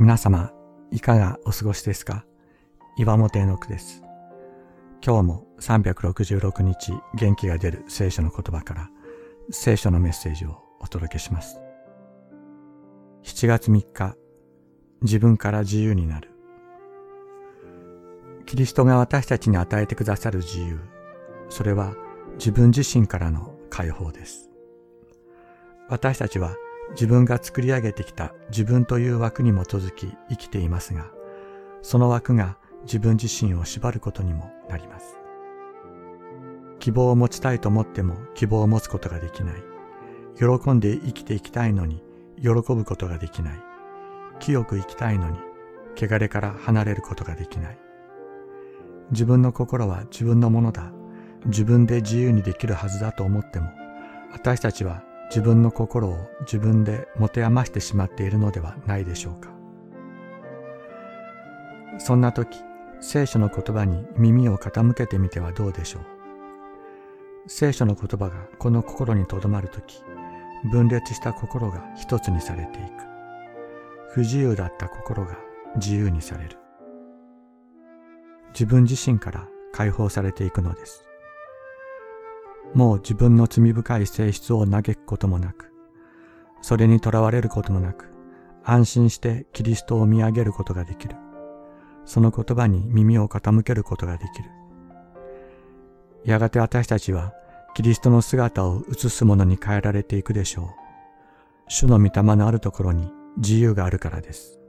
皆様、いかがお過ごしですか？岩本絵の句です。今日も366日元気が出る聖書の言葉から聖書のメッセージをお届けします。7月3日、自分から自由になる。キリストが私たちに与えてくださる自由、それは自分自身からの解放です。私たちは自分が作り上げてきた自分という枠に基づき生きていますが、その枠が自分自身を縛ることにもなります。希望を持ちたいと思っても希望を持つことができない。喜んで生きていきたいのに喜ぶことができない。清く生きたいのに汚れから離れることができない。自分の心は自分のものだ。自分で自由にできるはずだと思っても、私たちは自分の心を自分で持て余してしまっているのではないでしょうか。そんな時、聖書の言葉に耳を傾けてみてはどうでしょう。聖書の言葉がこの心にとどまる時、分裂した心が一つにされていく。不自由だった心が自由にされる。自分自身から解放されていくのです。もう自分の罪深い性質を嘆くこともなく、それにとらわれることもなく、安心してキリストを見上げることができる。その言葉に耳を傾けることができる。やがて私たちはキリストの姿を映すものに変えられていくでしょう。主の御霊のあるところに自由があるからです。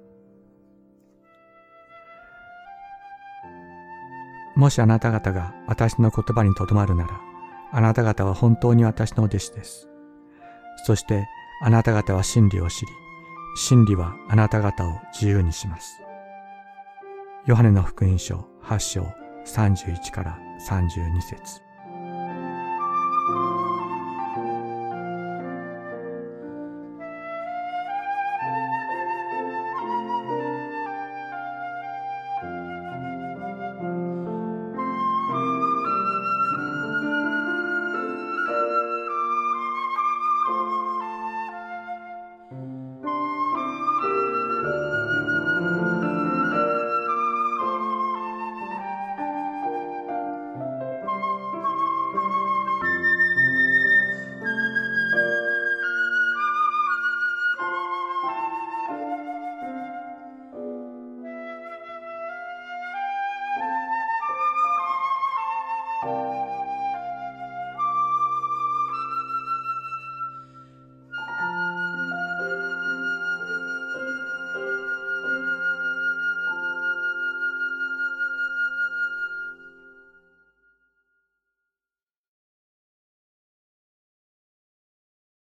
もしあなた方が私の言葉にとどまるなら、あなた方は本当に私の弟子です。そしてあなた方は真理を知り、真理はあなた方を自由にします。ヨハネの福音書8章31から32節